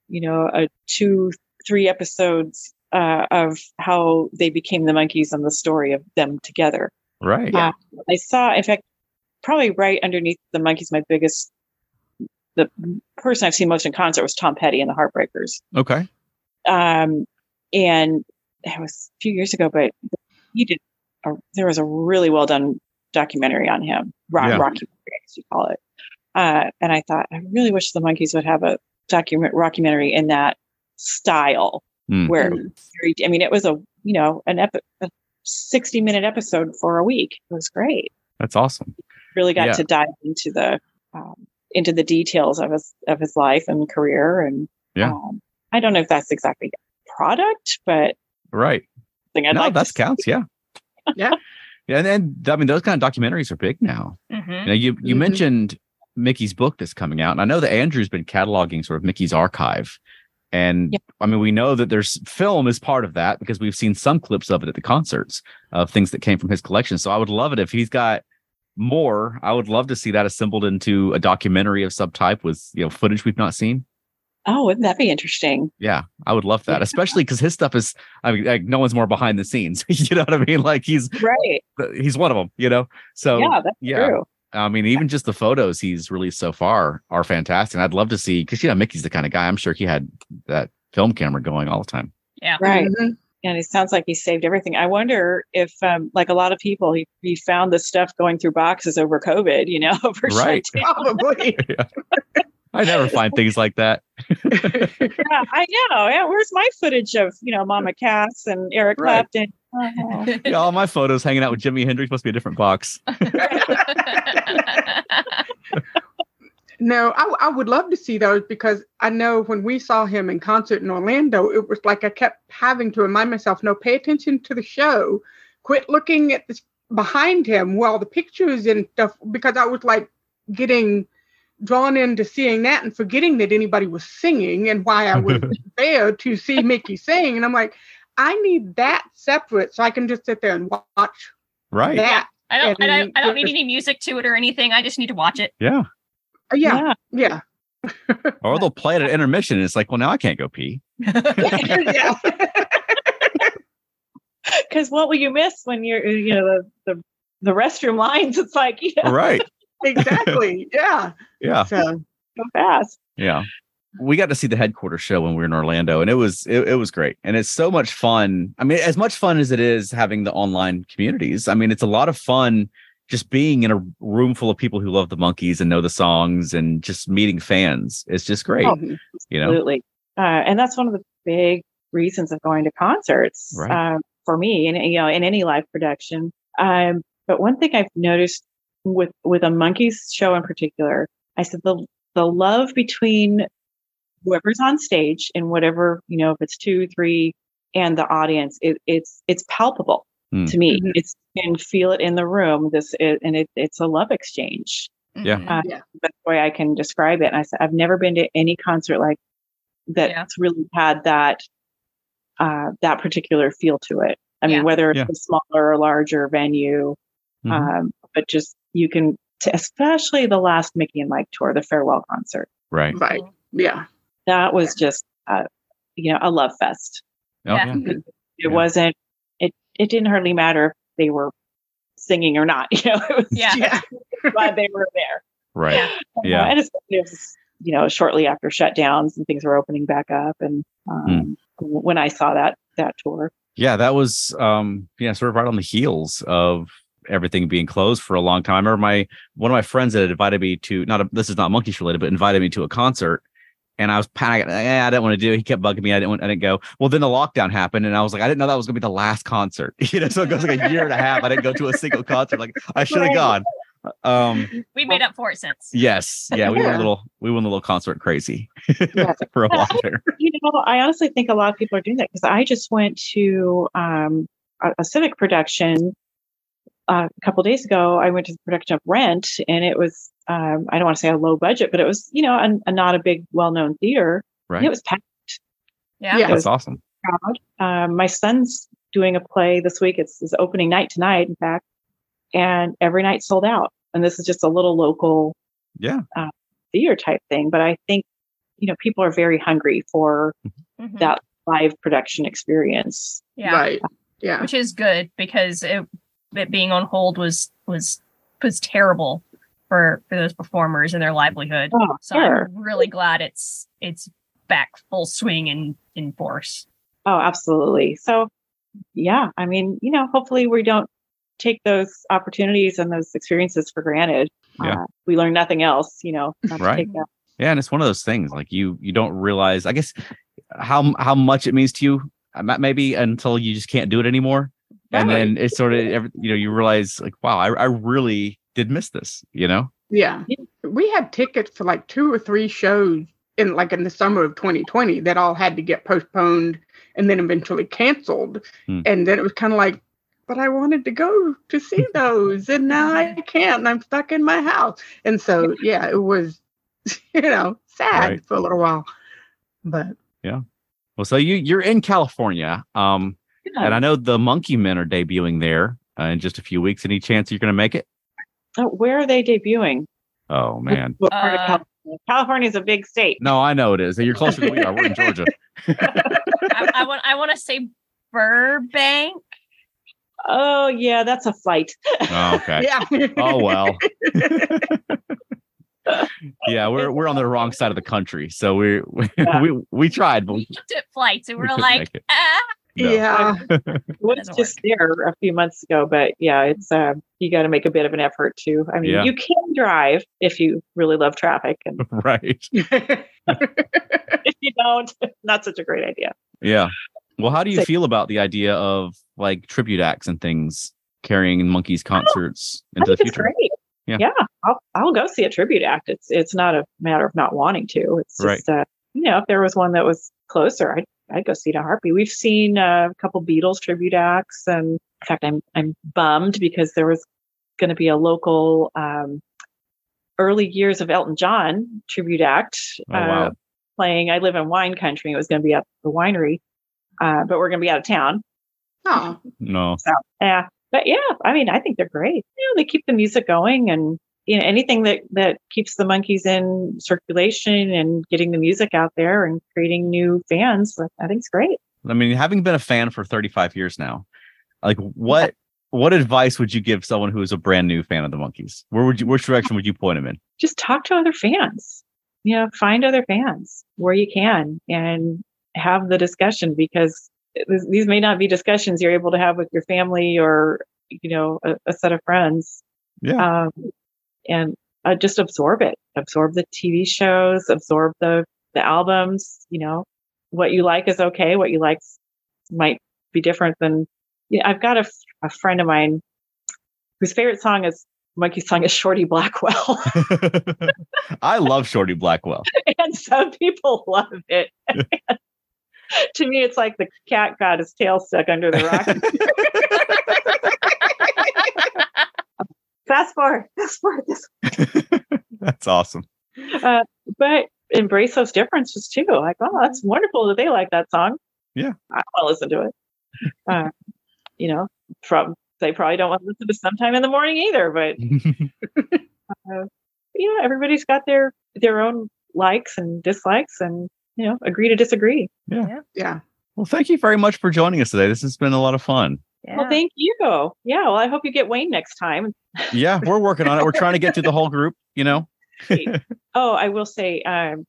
you know, a two three episodes uh, of how they became the Monkees and the story of them together. Right. Uh, I saw, in fact, probably right underneath the Monkees, my biggest, the person I've seen most in concert was Tom Petty and the Heartbreakers. Okay. Um, and that was a few years ago, but he did, a, there was a really well done documentary on him, rock, Yeah. Rocky, as you call it. Uh, and I thought, I really wish the Monkees would have a document documentary in that style Hmm. where it I mean, it was a you know an epi- a sixty minute episode for a week. It was great. That's awesome. Really got Yeah. to dive into the um, into the details of his of his life and career, and Yeah. um, I don't know if that's exactly a product, but Right. thing I'd no, like to that see. counts. Yeah. Yeah. Yeah. And then, I mean, those kind of documentaries are big now. Mhm. You know, you, you Mhm. mentioned Micky's book that's coming out. And I know that Andrew's been cataloging sort of Micky's archive. And. I mean, we know that there's film is part of that because we've seen some clips of it at the concerts of things that came from his collection. So I would love it if he's got more. I would love to see that assembled into a documentary of some type with, you know, footage we've not seen. Oh, wouldn't that be interesting? Yeah, I would love that, especially because his stuff is, I mean, like, no one's more behind the scenes. you know what I mean? Like he's Right. he's one of them, you know? So, yeah, that's yeah. true. I mean, even just the photos he's released so far are fantastic. And I'd love to see because you know Micky's the kind of guy. I'm sure he had that film camera going all the time. Yeah. Right. Mhm. And it sounds like he saved everything. I wonder if, um, like a lot of people, he, he found this stuff going through boxes over COVID, you know, over Right. shutdown. Probably. I never find things like that. Yeah, I know. Yeah, where's my footage of, you know, Mama Cass and Eric Right. Clapton? Oh. Yeah, all my photos hanging out with Jimi Hendrix must be a different box. No, I, I would love to see those because I know when we saw him in concert in Orlando, it was like I kept having to remind myself, no, pay attention to the show. Quit looking at this behind him while the pictures and stuff, because I was like getting drawn into seeing that and forgetting that anybody was singing and why I was there to see Micky sing. And I'm like, I need that separate so I can just sit there and watch Right. that. I don't, I don't, I don't need any music to it or anything. I just need to watch it. Yeah. Uh, Yeah, yeah. Or they'll play it at intermission. And it's like, well, now I can't go pee. yeah. Because what will you miss when you're, you know, the, the, the restroom lines? It's like, you know, Right. exactly. Yeah. Yeah. So so fast. Yeah. We got to see the headquarters show when we were in Orlando and it was it, it was great. And it's so much fun. I mean, as much fun as it is having the online communities. I mean, it's a lot of fun just being in a room full of people who love the Monkees and know the songs and just meeting fans. It's just great. Oh, you know? Absolutely. Uh, and that's one of the big reasons of going to concerts Right. um, for me, and you know, in any live production. Um, but one thing I've noticed with with a Monkees show in particular, I said the the love between whoever's on stage and whatever you know, if it's two, three, and the audience, it, it's it's palpable Hmm. to me. Mhm. It's you can feel it in the room. This it, and it, it's a love exchange Yeah. Mhm. uh, Yeah. that's the way I can describe it. And I said, I've never been to any concert like that's Yeah. really had that uh, that particular feel to it. I mean, Yeah. whether it's Yeah. a smaller or larger venue, Mhm. um, but just you can, t- especially the last Micky and Mike tour, the farewell concert. right. right. Yeah. That was just, uh, you know, a love fest. Oh, Yeah. yeah. It Yeah. wasn't. It it didn't hardly matter if they were singing or not. You know, it was Yeah. Yeah. just glad they were there. Right. Yeah. Yeah. Uh, and especially it was, you know, shortly after shutdowns and things were opening back up. And um, when I saw that that tour, Yeah, that was um yeah, sort of right on the heels of everything being closed for a long time. I remember my one of my friends that had invited me to not a, this is not Monkees related, but invited me to a concert. And I was panicking. Yeah, I didn't want to do it. He kept bugging me. I didn't want, I didn't go. Well, then the lockdown happened, and I was like, I didn't know that was gonna be the last concert. You know, so it goes like a year and a half. I didn't go to a single concert. Like I should have gone. Um We made up for it since. yes. Yeah, we went a little we went a little concert crazy Yeah. for a while there. you know, I honestly think a lot of people are doing that because I just went to um, a, a civic production uh, a couple days ago. I went to the production of Rent, and it was um, I don't want to say a low budget, but it was you know a, a not a big well known theater. Right. it was packed. Yeah. Yeah. That's awesome. crowd. Um, my son's doing a play this week. It's his opening night tonight, in fact, and every night sold out. And this is just a little local Yeah. theater type thing. But I think you know people are very hungry for Mhm. that live production experience. Yeah. Right. Yeah. Which is good because it, it being on hold was was was terrible for for those performers and their livelihood. Oh, So sure. I'm really glad it's it's back full swing and in force. Oh, absolutely. So, yeah, I mean, you know, hopefully we don't take those opportunities and those experiences for granted. Yeah. Uh, we learn nothing else, you know, Right. to take that Yeah, and it's one of those things like you you don't realize. I guess how how much it means to you. uh, Maybe until you just can't do it anymore, and then it's sort of you know you realize like wow, I I really did miss this. You know. Yeah. We had tickets for like two or three shows in like in the summer of 2020 that all had to get postponed and then eventually canceled. Hmm. And then it was kind of like, but I wanted to go to see those and now I can't and I'm stuck in my house. And so, yeah, it was, you know, sad Right. for a little while. But yeah. Well, so you you're in California, um, Yeah. and I know the Monkey Men are debuting there uh, in just a few weeks. Any chance you're going to make it? Oh, where are they debuting? Oh man, What part Uh, of California? California is a big state. no, I know it is. You're closer than we are. We're in Georgia. I, I want I want to say Burbank. Oh yeah, that's a flight. Oh, okay. yeah. Oh well. yeah, we're we're on the wrong side of the country, so we we Yeah. we, we tried, but We we, looked at flights and we we were couldn't like, make it. ah. No. Yeah. was Doesn't just there a few months ago, but yeah, it's uh, you got to make a bit of an effort too. I mean, Yeah. you can drive if you really love traffic, and right. if you don't, not such a great idea. Yeah. Well, how do you So- feel about the idea of like tribute acts and things carrying Monkees concerts into I the think it's future? great. Yeah. I'll I'll go see a tribute act. It's it's not a matter of not wanting to. It's Right. just uh, you know if there was one that was closer, I'd I'd go see it a heartbeat. We've seen uh, a couple Beatles tribute acts, and in fact, I'm I'm bummed because there was going to be a local um, early years of Elton John tribute act Oh, wow. uh, playing. I live in wine country. It was going to be at the winery, uh, but we're going to be out of town. Oh, No. So yeah, but yeah, I mean, I think they're great. You know, they keep the music going, and you know, anything that that keeps the Monkees in circulation and getting the music out there and creating new fans. I think it's great. I mean, having been a fan for 35 years now, like what what advice would you give someone who is a brand new fan of the Monkees? Where would you which direction would you point them in? Just talk to other fans. You know, find other fans where you can and have the discussion because these may not be discussions you're able to have with your family or you know a, a set of friends. Yeah. um, and uh, just absorb it. Absorb the tv shows absorb the the albums you know? What you like is okay what you like might be different than yeah i've got a, a friend of mine whose favorite song is Monkee song is shorty blackwell. I love Shorty Blackwell. and some people love it. To me it's like the cat got his tail stuck under the rock fast forward fast forward this That's awesome. uh, but embrace those differences too. Like, oh, that's wonderful that they like that song. Yeah. I want to listen to it. Uh, you know, prob- they probably don't want to listen to it sometime in the morning either. But uh, you know, everybody's got their their own likes and dislikes, and you know, agree to disagree. Yeah. Yeah. well, thank you very much for joining us today. This has been a lot of fun. Yeah. Well, thank you. Yeah. Well, I hope you get Wayne next time. Yeah, we're working on it. We're trying to get to the whole group, you know. Oh, I will say, um,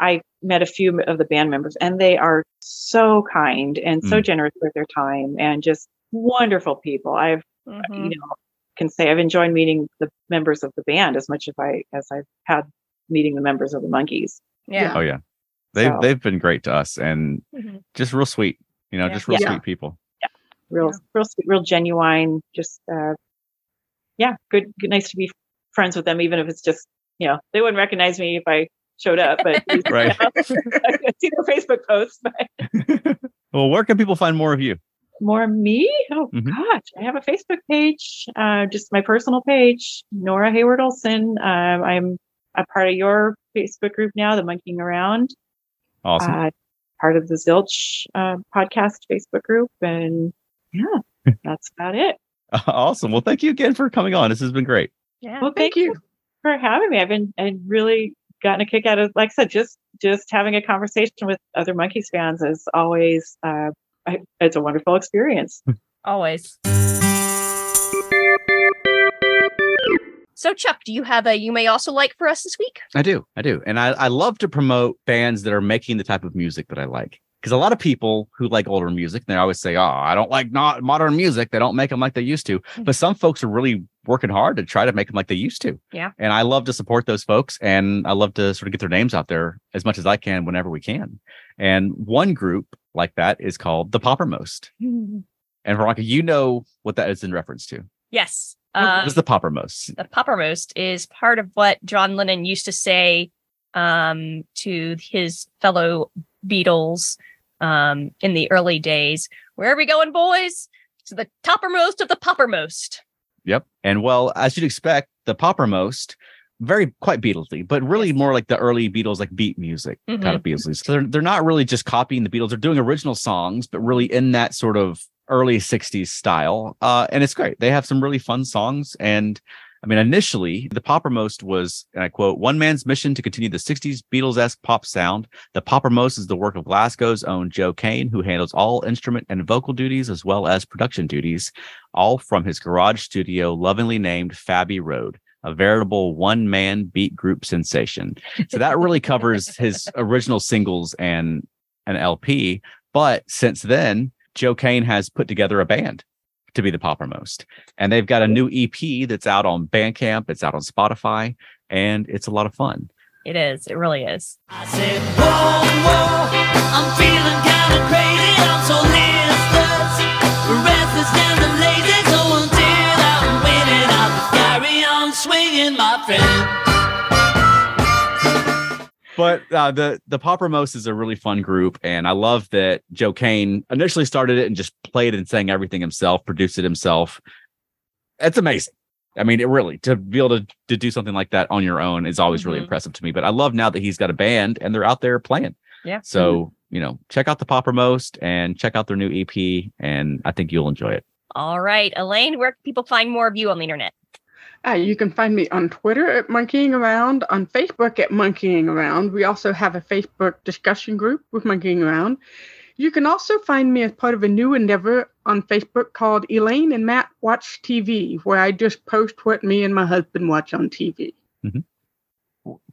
I met a few of the band members, and they are so kind and so generous with their time, and just wonderful people. I've, Mhm. you know, can say I've enjoyed meeting the members of the band as much as I as I've had meeting the members of the Monkees. Yeah. Oh yeah. They've So- they've been great to us and Mhm. just real sweet, you know, Yeah. just real Yeah. sweet people. Real, real, sweet, real genuine. Just, uh, yeah, good, good, nice to be friends with them, even if it's just, you know, they wouldn't recognize me if I showed up, but Right. I see their Facebook posts. But well, where can people find more of you? more of me oh Mhm. gosh i have a facebook page uh just my personal page nora hayward olsen um, i'm a part of your facebook group now the monkeeing around Awesome. uh, part of the zilch uh, podcast facebook group and yeah that's about it awesome. Well, thank you again for coming on. This has been great. Yeah. well thank you for having me i've been i really gotten a kick out of like i said just just having a conversation with other Monkees fans is always uh I, it's a wonderful experience Always. So, Chuck, do you have a you may also like for us this week? I do. I do. And I, I love to promote bands that are making the type of music that I like. Because a lot of people who like older music, they always say, Oh, I don't like not modern music. They don't make them like they used to. But some folks are really working hard to try to make them like they used to. Yeah. And I love to support those folks and I love to sort of get their names out there as much as I can whenever we can. And one group like that is called the Poppermost. And Veronica, you know what that is in reference to. yes. what is the Poppermost? the Poppermost is part of what John Lennon used to say um, to his fellow Beatles um, in the early days. Where are we going, boys? To the toppermost of the poppermost. Yep. And well, as you'd expect, the Poppermost, very quite Beatlesy, but really more like the early Beatles, like beat music kind of Beatlesy. So they're, they're not really just copying the Beatles, they're doing original songs, but really in that sort of early 60s style. Uh, and it's great. They have some really fun songs. And I mean, initially, the Poppermost was, and I quote, one man's mission to continue the 60s Beatles esque pop sound. The Poppermost is the work of Glasgow's own Joe Kane, who handles all instrument and vocal duties as well as production duties, all from his garage studio, lovingly named Fabby Road, a veritable one man beat group sensation. So that really covers his original singles and an LP. But since then, Joe Kane has put together a band to be the Poppermost. And they've got a new EP that's out on Bandcamp, it's out on Spotify, and it's a lot of fun. It is. It really is. I said, whoa, whoa, I'm feeling kind of crazy. I'm so listless, restless and lazy. So until I'm winning, I'll carry on swinging, my friend. But uh, the the Poppermost is a really fun group, and I love that Joe Kane initially started it and just played and sang everything himself, produced it himself. It's amazing. I mean, it really to be able to to do something like that on your own is always really Mhm. impressive to me. But I love now that he's got a band and they're out there playing. Yeah. So you know, check out the Poppermost and check out their new EP, and I think you'll enjoy it. All right. Elaine, where can people find more of you on the internet? Uh, you can find me on Twitter at Monkeeing Around, on Facebook at Monkeeing Around. We also have a Facebook discussion group with Monkeeing Around. You can also find me as part of a new endeavor on Facebook called Elaine and Matt Watch TV, where I just post what me and my husband watch on TV.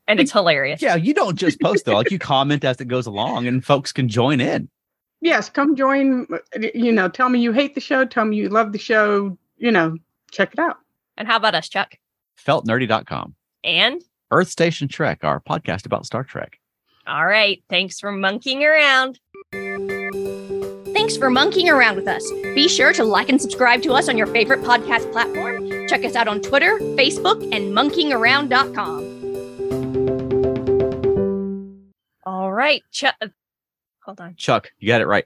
And it's hilarious. Yeah, you don't just post though; like you comment as it goes along, and folks can join in. Yes, come join. You know, tell me you hate the show, tell me you love the show. You know, check it out. And how about us, Chuck? Feltnerdy.com. And Earth Station Trek, our podcast about Star Trek. all right. Thanks for monkeying around. Thanks for monkeying around with us. Be sure to like and subscribe to us on your favorite podcast platform. Check us out on Twitter, Facebook, and monkeeingaround.com. All right. Chuck. Uh, hold on. Chuck, you got it right.